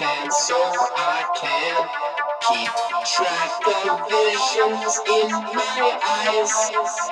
can, so I can keep track of visions in my eyes.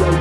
Yeah.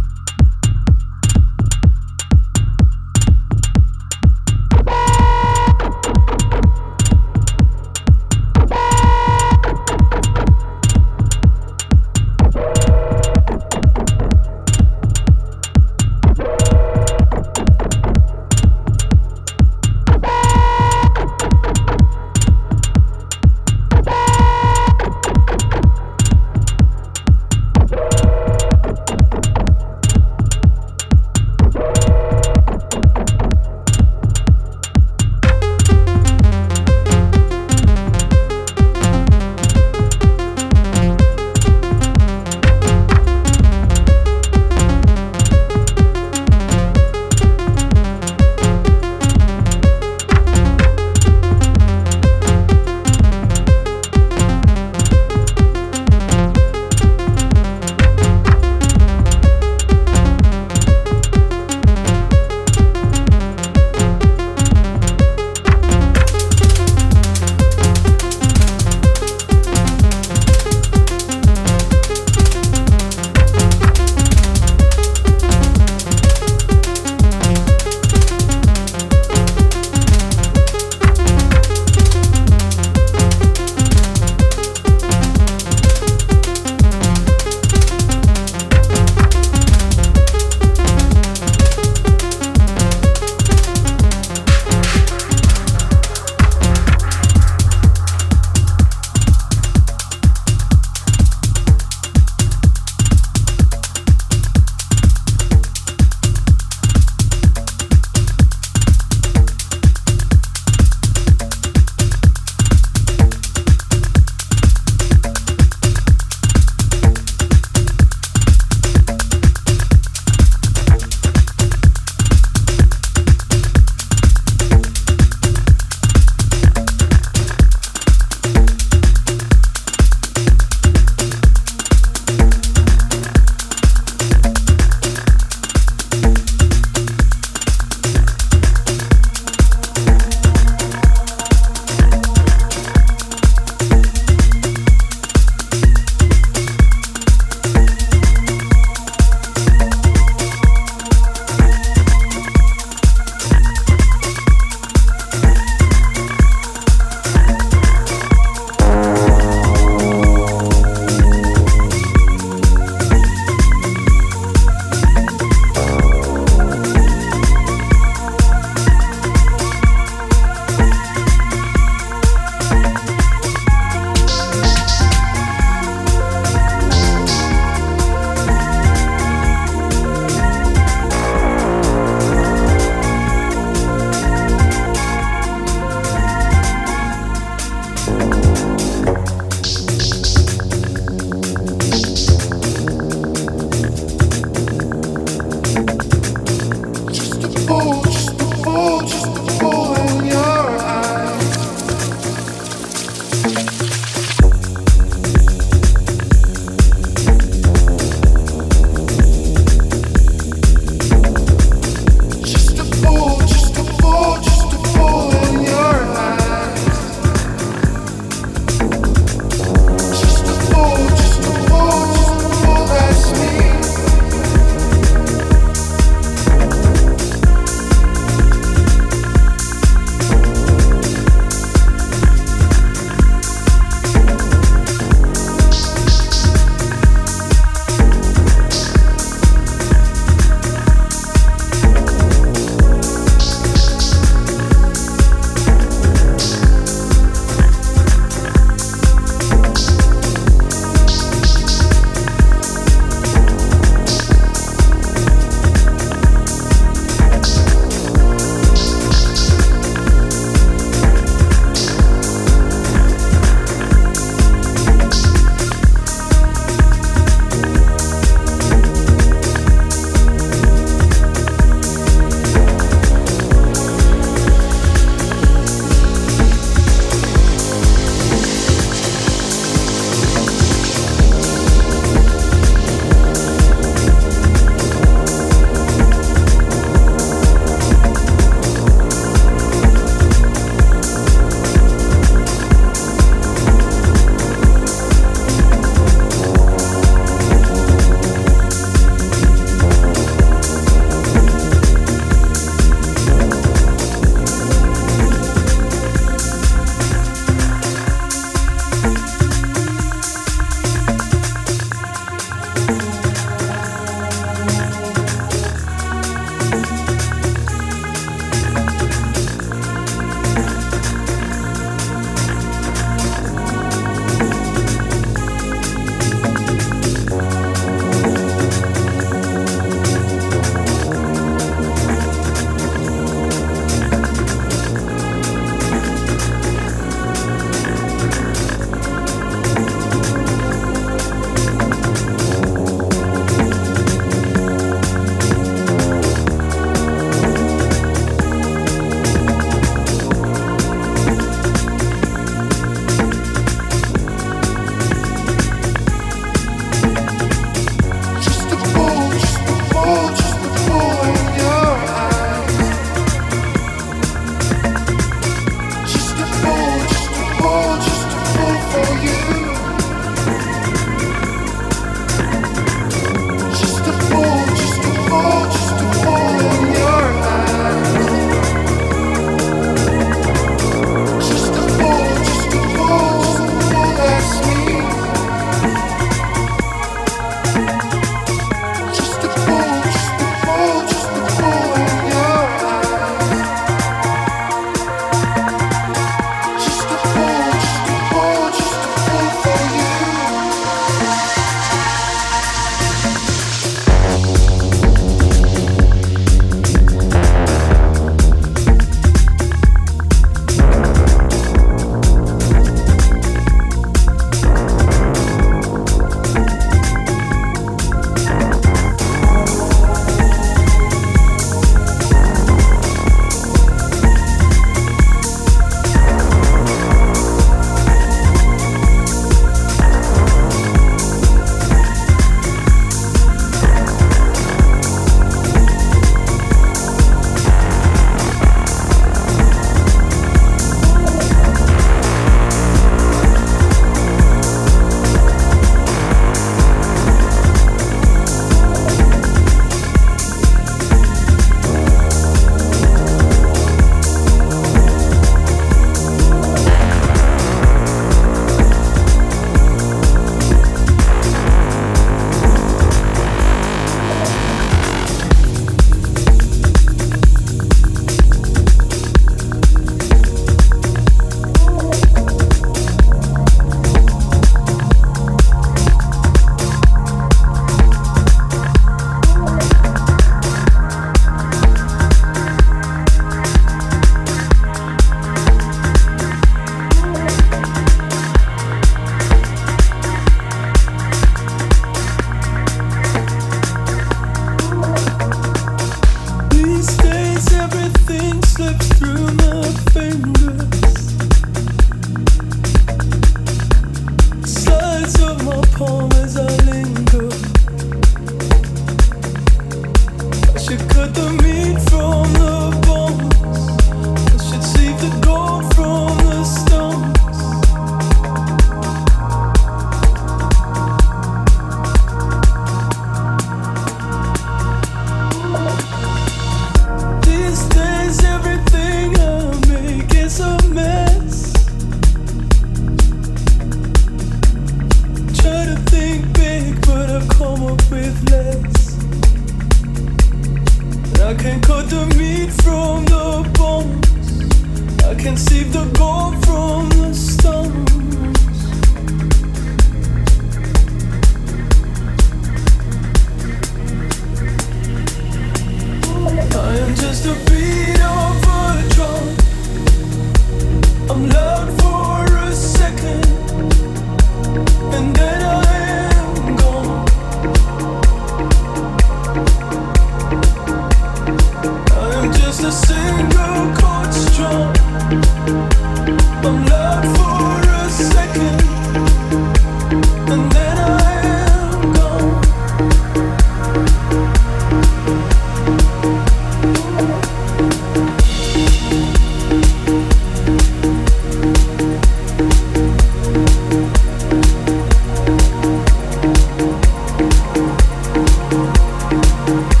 Gone